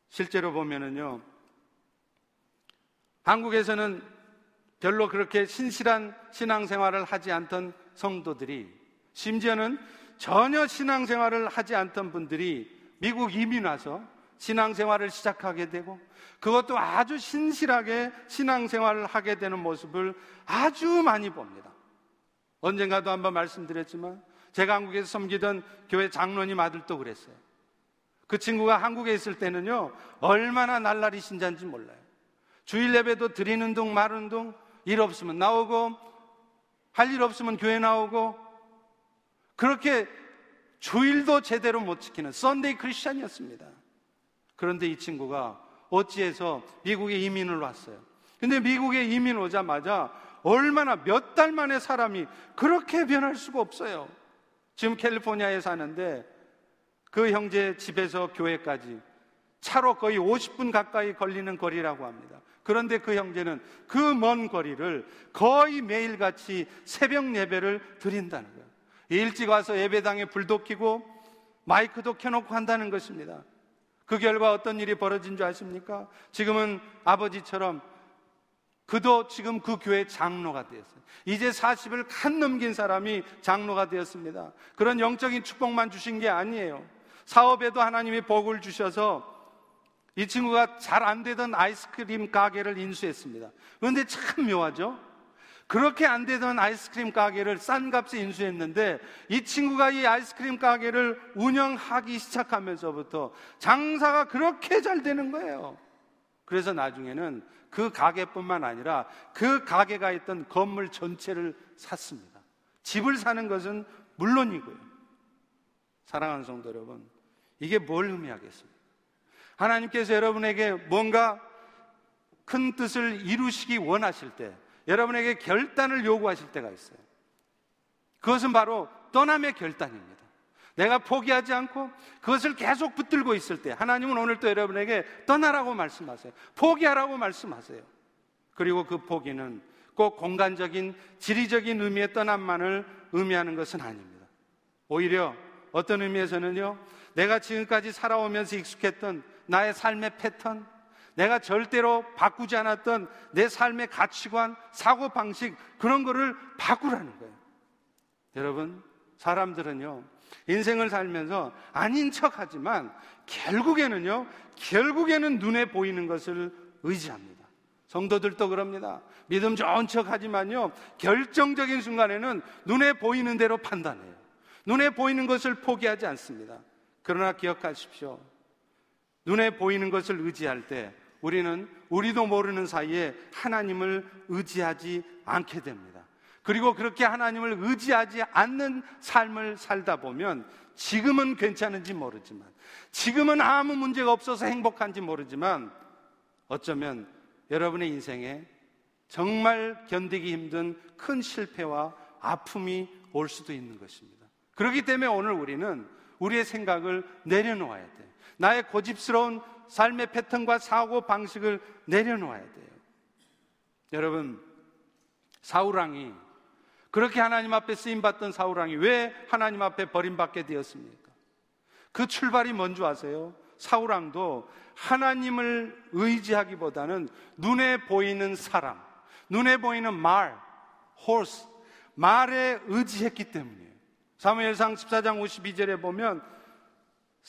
[SPEAKER 1] 실제로 보면은요. 한국에서는 별로 그렇게 신실한 신앙생활을 하지 않던 성도들이 심지어는 전혀 신앙생활을 하지 않던 분들이 미국 이민 와서 신앙생활을 시작하게 되고 그것도 아주 신실하게 신앙생활을 하게 되는 모습을 아주 많이 봅니다. 언젠가도 한번 말씀드렸지만 제가 한국에서 섬기던 교회 장로님 아들도 그랬어요. 그 친구가 한국에 있을 때는요, 얼마나 날라리 신자인지 몰라요. 주일 예배도 드리는 둥 마는 둥, 일 없으면 나오고, 할 일 없으면 교회 나오고, 그렇게 주일도 제대로 못 지키는 Sunday Christian이었습니다. 그런데 이 친구가 어찌해서 미국에 이민을 왔어요. 근데 미국에 이민 오자마자 얼마나 몇 달 만에 사람이 그렇게 변할 수가 없어요. 지금 캘리포니아에 사는데 그 형제 집에서 교회까지 차로 거의 50분 가까이 걸리는 거리라고 합니다. 그런데 그 형제는 그 먼 거리를 거의 매일같이 새벽 예배를 드린다는 거예요. 일찍 와서 예배당에 불도 켜고 마이크도 켜놓고 한다는 것입니다. 그 결과 어떤 일이 벌어진 줄 아십니까? 지금은 아버지처럼 그도 지금 그 교회 장로가 되었어요. 이제 40을 간 넘긴 사람이 장로가 되었습니다. 그런 영적인 축복만 주신 게 아니에요. 사업에도 하나님이 복을 주셔서 이 친구가 잘 안 되던 아이스크림 가게를 인수했습니다. 그런데 참 묘하죠? 그렇게 안 되던 아이스크림 가게를 싼 값에 인수했는데 이 친구가 이 아이스크림 가게를 운영하기 시작하면서부터 장사가 그렇게 잘 되는 거예요. 그래서 나중에는 그 가게뿐만 아니라 그 가게가 있던 건물 전체를 샀습니다. 집을 사는 것은 물론이고요. 사랑하는 성도 여러분, 이게 뭘 의미하겠습니까? 하나님께서 여러분에게 뭔가 큰 뜻을 이루시기 원하실 때 여러분에게 결단을 요구하실 때가 있어요. 그것은 바로 떠남의 결단입니다. 내가 포기하지 않고 그것을 계속 붙들고 있을 때 하나님은 오늘 또 여러분에게 떠나라고 말씀하세요. 포기하라고 말씀하세요. 그리고 그 포기는 꼭 공간적인 지리적인 의미의 떠남만을 의미하는 것은 아닙니다. 오히려 어떤 의미에서는요, 내가 지금까지 살아오면서 익숙했던 나의 삶의 패턴, 내가 절대로 바꾸지 않았던 내 삶의 가치관, 사고 방식 그런 거를 바꾸라는 거예요. 여러분, 사람들은요. 인생을 살면서 아닌 척하지만 결국에는요. 결국에는 눈에 보이는 것을 의지합니다. 성도들도 그럽니다. 믿음 좋은 척 하지만요. 결정적인 순간에는 눈에 보이는 대로 판단해요. 눈에 보이는 것을 포기하지 않습니다. 그러나 기억하십시오. 눈에 보이는 것을 의지할 때 우리는 우리도 모르는 사이에 하나님을 의지하지 않게 됩니다. 그리고 그렇게 하나님을 의지하지 않는 삶을 살다 보면 지금은 괜찮은지 모르지만 지금은 아무 문제가 없어서 행복한지 모르지만 어쩌면 여러분의 인생에 정말 견디기 힘든 큰 실패와 아픔이 올 수도 있는 것입니다. 그렇기 때문에 오늘 우리는 우리의 생각을 내려놓아야 돼. 나의 고집스러운 삶의 패턴과 사고 방식을 내려놓아야 돼요. 여러분, 사우랑이 그렇게 하나님 앞에 쓰임 받던 사우랑이 왜 하나님 앞에 버림받게 되었습니까? 그 출발이 뭔지 아세요? 사우랑도 하나님을 의지하기보다는 눈에 보이는 사람, 눈에 보이는 말, horse, 말에 의지했기 때문이에요. 사무엘상 14장 52절에 보면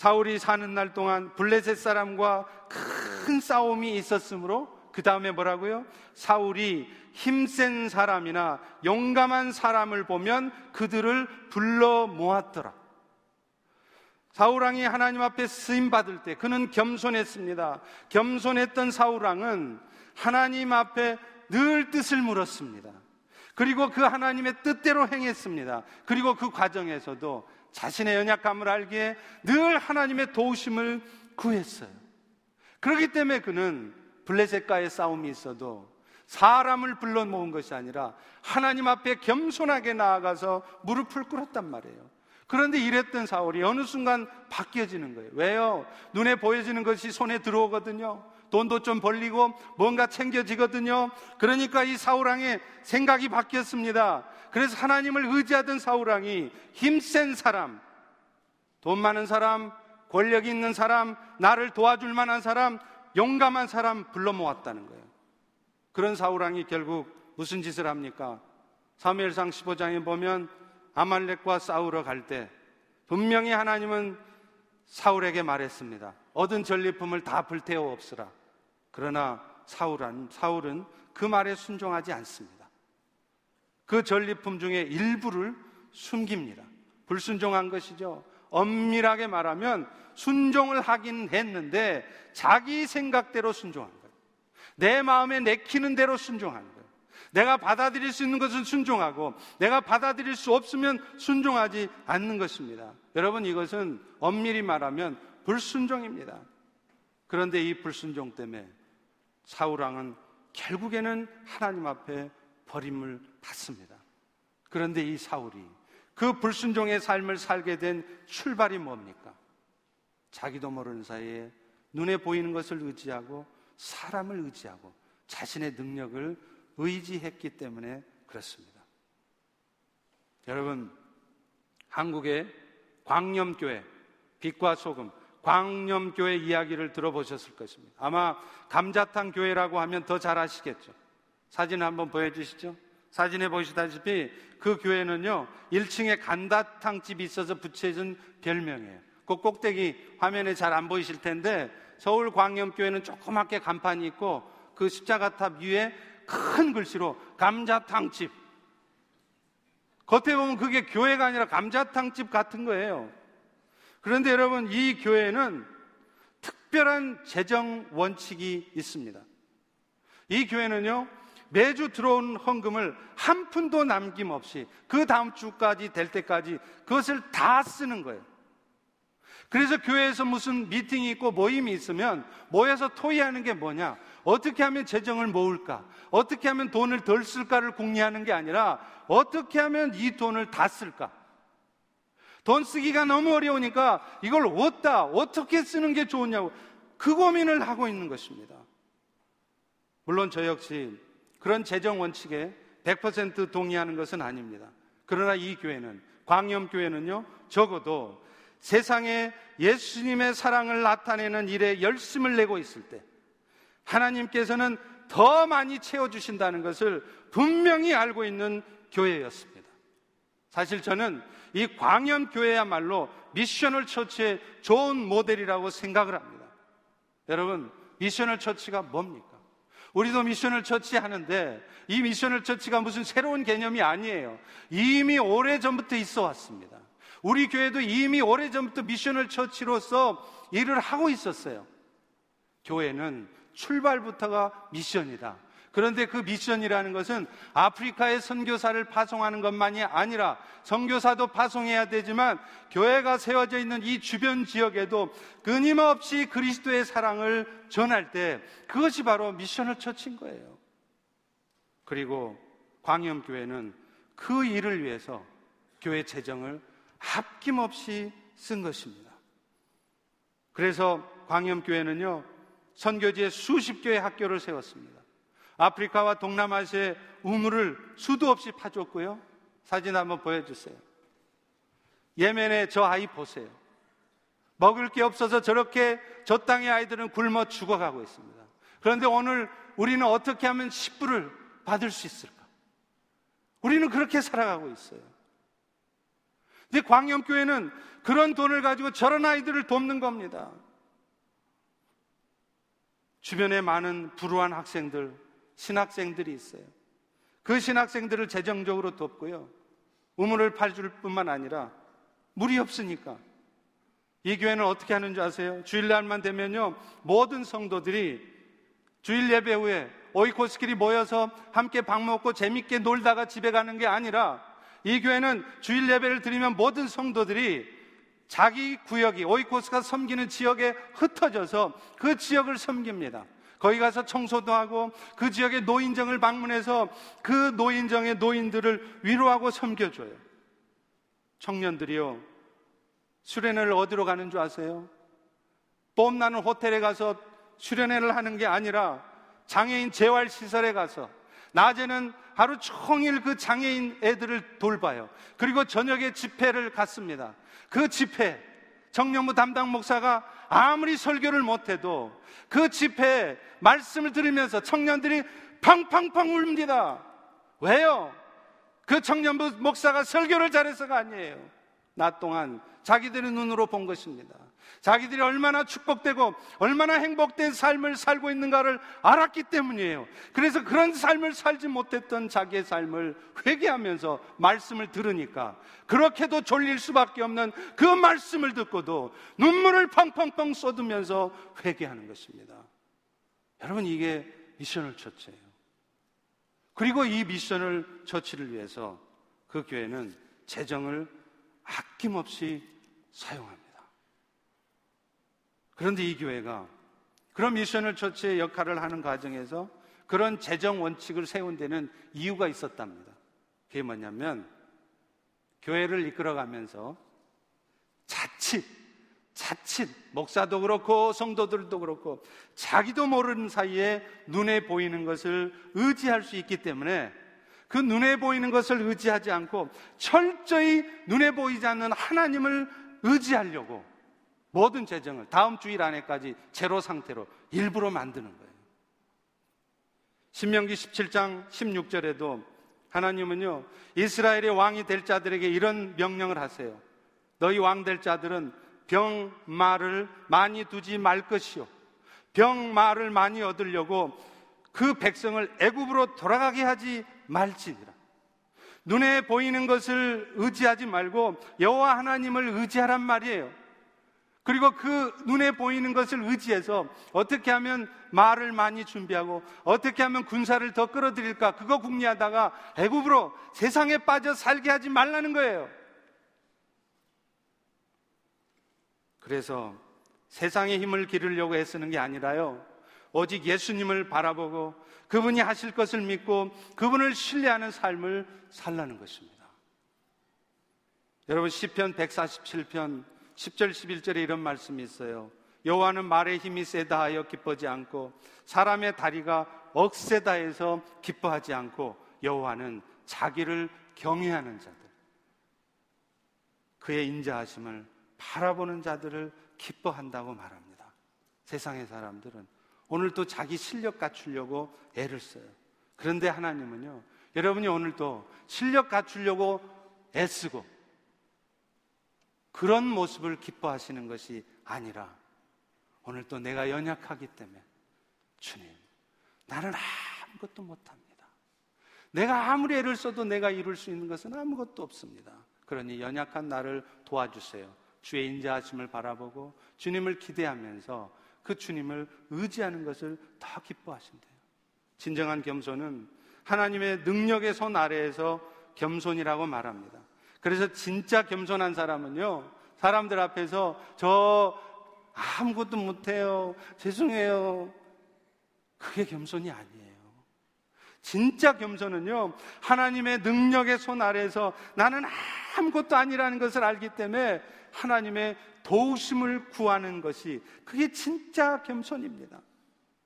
[SPEAKER 1] 사울이 사는 날 동안 블레셋 사람과 큰 싸움이 있었으므로 그 다음에 뭐라고요? 사울이 힘센 사람이나 용감한 사람을 보면 그들을 불러 모았더라. 사울왕이 하나님 앞에 쓰임 받을 때 그는 겸손했습니다. 겸손했던 사울왕은 하나님 앞에 늘 뜻을 물었습니다. 그리고 그 하나님의 뜻대로 행했습니다. 그리고 그 과정에서도 자신의 연약함을 알기에 늘 하나님의 도우심을 구했어요. 그렇기 때문에 그는 블레셋과의 싸움이 있어도 사람을 불러 모은 것이 아니라 하나님 앞에 겸손하게 나아가서 무릎을 꿇었단 말이에요. 그런데 이랬던 사울이 어느 순간 바뀌어지는 거예요. 왜요? 눈에 보여지는 것이 손에 들어오거든요. 돈도 좀 벌리고 뭔가 챙겨지거든요. 그러니까 이 사울왕의 생각이 바뀌었습니다. 그래서 하나님을 의지하던 사울왕이 힘센 사람, 돈 많은 사람, 권력 있는 사람, 나를 도와줄 만한 사람, 용감한 사람 불러 모았다는 거예요. 그런 사울왕이 결국 무슨 짓을 합니까? 사무엘상 15장에 보면 아말렉과 싸우러 갈 때 분명히 하나님은 사울에게 말했습니다. 얻은 전리품을 다 불태워 없으라. 그러나 사울은, 사울은 그 말에 순종하지 않습니다. 그 전리품 중에 일부를 숨깁니다. 불순종한 것이죠. 엄밀하게 말하면 순종을 하긴 했는데 자기 생각대로 순종한 거예요. 내 마음에 내키는 대로 순종한 거예요. 내가 받아들일 수 있는 것은 순종하고 내가 받아들일 수 없으면 순종하지 않는 것입니다. 여러분 이것은 엄밀히 말하면 불순종입니다. 그런데 이 불순종 때문에 사울왕은 결국에는 하나님 앞에 버림을 받습니다. 그런데 이 사울이 그 불순종의 삶을 살게 된 출발이 뭡니까? 자기도 모르는 사이에 눈에 보이는 것을 의지하고 사람을 의지하고 자신의 능력을 의지했기 때문에 그렇습니다. 여러분, 한국의 광염교회, 빛과 소금, 광염교회 이야기를 들어보셨을 것입니다. 아마 감자탕 교회라고 하면 더 잘 아시겠죠. 사진 한번 보여주시죠. 사진에 보시다시피 그 교회는요, 1층에 간다탕 집이 있어서 붙여진 별명이에요. 그 꼭대기 화면에 잘 안 보이실 텐데 서울 광염교회는 조그맣게 간판이 있고 그 십자가탑 위에 큰 글씨로 감자탕집. 겉에 보면 그게 교회가 아니라 감자탕집 같은 거예요. 그런데 여러분, 이 교회는 특별한 재정 원칙이 있습니다. 이 교회는요, 매주 들어온 헌금을 한 푼도 남김없이 그 다음 주까지 될 때까지 그것을 다 쓰는 거예요. 그래서 교회에서 무슨 미팅이 있고 모임이 있으면 모여서 토의하는 게 뭐냐? 어떻게 하면 재정을 모을까? 어떻게 하면 돈을 덜 쓸까를 궁리하는 게 아니라 어떻게 하면 이 돈을 다 쓸까? 돈 쓰기가 너무 어려우니까 이걸 어디다 어떻게 쓰는 게 좋으냐고 그 고민을 하고 있는 것입니다. 물론 저 역시 그런 재정 원칙에 100% 동의하는 것은 아닙니다. 그러나 이 교회는 광염교회는요 적어도 세상에 예수님의 사랑을 나타내는 일에 열심을 내고 있을 때 하나님께서는 더 많이 채워주신다는 것을 분명히 알고 있는 교회였습니다. 사실 저는 이 광염교회야말로 missional church의 좋은 모델이라고 생각을 합니다. 여러분, missional church가 뭡니까? 우리도 missional church 하는데 이 missional church가 무슨 새로운 개념이 아니에요. 이미 오래 전부터 있어 왔습니다. 우리 교회도 이미 오래 전부터 미셔널 처치로서 일을 하고 있었어요. 교회는 출발부터가 미션이다. 그런데 그 미션이라는 것은 아프리카에 선교사를 파송하는 것만이 아니라 선교사도 파송해야 되지만 교회가 세워져 있는 이 주변 지역에도 끊임없이 그리스도의 사랑을 전할 때 그것이 바로 미션을 처친 거예요. 그리고 광염교회는 그 일을 위해서 교회 재정을 아낌없이 쓴 것입니다. 그래서 광염교회는요, 선교지에 수십 개의 학교를 세웠습니다. 아프리카와 동남아시아의 우물을 수도 없이 파줬고요. 사진 한번 보여주세요. 예멘의 저 아이 보세요. 먹을 게 없어서 저렇게 저 땅의 아이들은 굶어 죽어가고 있습니다. 그런데 오늘 우리는 어떻게 하면 식부를 받을 수 있을까? 우리는 그렇게 살아가고 있어요. 근데 광염교회는 그런 돈을 가지고 저런 아이들을 돕는 겁니다. 주변에 많은 불우한 학생들, 신학생들이 있어요. 그 신학생들을 재정적으로 돕고요. 우물을 팔줄 뿐만 아니라 물이 없으니까 이 교회는 어떻게 하는 줄 아세요? 주일날만 되면요. 모든 성도들이 주일 예배 후에 오이코스끼리 모여서 함께 밥 먹고 재밌게 놀다가 집에 가는 게 아니라 이 교회는 주일 예배를 드리면 모든 성도들이 자기 구역이 오이코스가 섬기는 지역에 흩어져서 그 지역을 섬깁니다. 거기 가서 청소도 하고 그 지역의 노인정을 방문해서 그 노인정의 노인들을 위로하고 섬겨줘요. 청년들이요. 수련회를 어디로 가는 줄 아세요? 뽐나는 호텔에 가서 수련회를 하는 게 아니라 장애인 재활시설에 가서 낮에는 하루 종일 그 장애인 애들을 돌봐요. 그리고 저녁에 집회를 갔습니다. 그 집회, 청년부 담당 목사가 아무리 설교를 못해도 그 집회에 말씀을 들으면서 청년들이 팡팡팡 울립니다. 왜요? 그 청년부 목사가 설교를 잘해서가 아니에요. 낮 동안 자기들의 눈으로 본 것입니다. 자기들이 얼마나 축복되고 얼마나 행복된 삶을 살고 있는가를 알았기 때문이에요. 그래서 그런 삶을 살지 못했던 자기의 삶을 회개하면서 말씀을 들으니까 그렇게도 졸릴 수밖에 없는 그 말씀을 듣고도 눈물을 펑펑펑 쏟으면서 회개하는 것입니다. 여러분 이게 미션을 처치예요. 그리고 이 미션을 처치를 위해서 그 교회는 재정을 아낌없이 사용합니다. 그런데 이 교회가 그런 미션을 처치의 역할을 하는 과정에서 그런 재정 원칙을 세운 데는 이유가 있었답니다. 그게 뭐냐면 교회를 이끌어가면서 자칫 자칫 목사도 그렇고 성도들도 그렇고 자기도 모르는 사이에 눈에 보이는 것을 의지할 수 있기 때문에 그 눈에 보이는 것을 의지하지 않고 철저히 눈에 보이지 않는 하나님을 의지하려고 모든 재정을 다음 주일 안에까지 제로 상태로 일부러 만드는 거예요. 신명기 17장 16절에도 하나님은요, 이스라엘의 왕이 될 자들에게 이런 명령을 하세요. 너희 왕 될 자들은 병, 말을 많이 두지 말 것이요. 병, 말을 많이 얻으려고 그 백성을 애굽으로 돌아가게 하지 말지니라. 눈에 보이는 것을 의지하지 말고 여호와 하나님을 의지하란 말이에요. 그리고 그 눈에 보이는 것을 의지해서 어떻게 하면 말을 많이 준비하고 어떻게 하면 군사를 더 끌어들일까 그거 궁리하다가 애굽으로 세상에 빠져 살게 하지 말라는 거예요. 그래서 세상의 힘을 기르려고 애쓰는 게 아니라요. 오직 예수님을 바라보고 그분이 하실 것을 믿고 그분을 신뢰하는 삶을 살라는 것입니다. 여러분 시편 147편 10절 11절에 이런 말씀이 있어요. 여호와는 말의 힘이 세다 하여 기뻐하지 않고 사람의 다리가 억세다 해서 기뻐하지 않고 여호와는 자기를 경외하는 자들 그의 인자하심을 바라보는 자들을 기뻐한다고 말합니다. 세상의 사람들은 오늘도 자기 실력 갖추려고 애를 써요. 그런데 하나님은요, 여러분이 오늘도 실력 갖추려고 애쓰고 그런 모습을 기뻐하시는 것이 아니라 오늘 또 내가 연약하기 때문에 주님, 나는 아무것도 못합니다. 내가 아무리 애를 써도 내가 이룰 수 있는 것은 아무것도 없습니다. 그러니 연약한 나를 도와주세요. 주의 인자하심을 바라보고 주님을 기대하면서 그 주님을 의지하는 것을 더 기뻐하신대요. 진정한 겸손은 하나님의 능력의 손 아래에서 겸손이라고 말합니다. 그래서 진짜 겸손한 사람은요, 사람들 앞에서 저 아무것도 못해요. 죄송해요. 그게 겸손이 아니에요. 진짜 겸손은요, 하나님의 능력의 손 아래에서 나는 아무것도 아니라는 것을 알기 때문에 하나님의 도우심을 구하는 것이 그게 진짜 겸손입니다.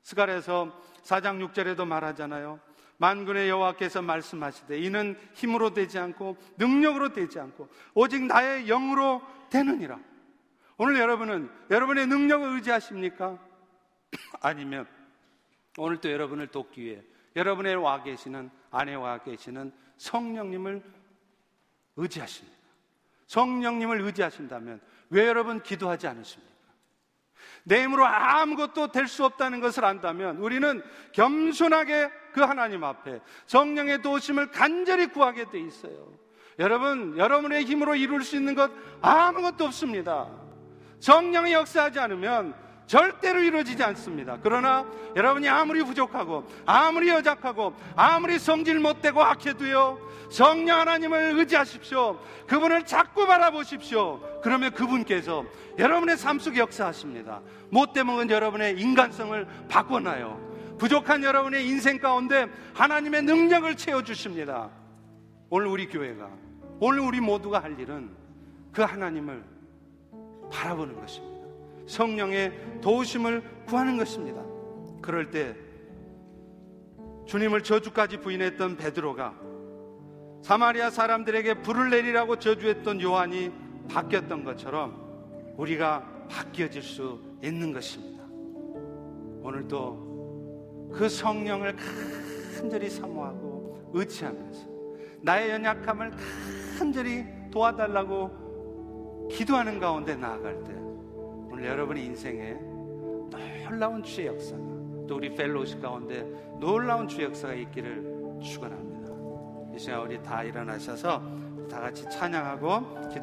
[SPEAKER 1] 스갈에서 4장 6절에도 말하잖아요. 만군의 여호와께서 말씀하시되 이는 힘으로 되지 않고 능력으로 되지 않고 오직 나의 영으로 되느니라. 오늘 여러분은 여러분의 능력을 의지하십니까? 아니면 오늘 또 여러분을 돕기 위해 여러분의 와 계시는 아내와 계시는 성령님을 의지하십니까? 성령님을 의지하신다면 왜 여러분 기도하지 않으십니까? 내 힘으로 아무것도 될 수 없다는 것을 안다면 우리는 겸손하게 그 하나님 앞에 성령의 도우심을 간절히 구하게 돼 있어요. 여러분, 여러분의 힘으로 이룰 수 있는 것 아무것도 없습니다. 성령이 역사하지 않으면 절대로 이루어지지 않습니다. 그러나 여러분이 아무리 부족하고 아무리 여작하고 아무리 성질 못되고 악해도요 성령 하나님을 의지하십시오. 그분을 자꾸 바라보십시오. 그러면 그분께서 여러분의 삶 속에 역사하십니다. 못되면 여러분의 인간성을 바꿔놔요. 부족한 여러분의 인생 가운데 하나님의 능력을 채워주십니다. 오늘 우리 교회가 오늘 우리 모두가 할 일은 그 하나님을 바라보는 것입니다. 성령의 도우심을 구하는 것입니다. 그럴 때 주님을 저주까지 부인했던 베드로가 사마리아 사람들에게 불을 내리라고 저주했던 요한이 바뀌었던 것처럼 우리가 바뀌어질 수 있는 것입니다. 오늘도 그 성령을 간절히 사모하고 의지하면서 나의 연약함을 간절히 도와달라고 기도하는 가운데 나아갈 때 오늘 여러분의 인생에 놀라운 주의 역사가 또 우리 펠로우십 가운데 놀라운 주의 역사가 있기를 축원합니다. 이 시간 우리 다 일어나셔서 다 같이 찬양하고 기도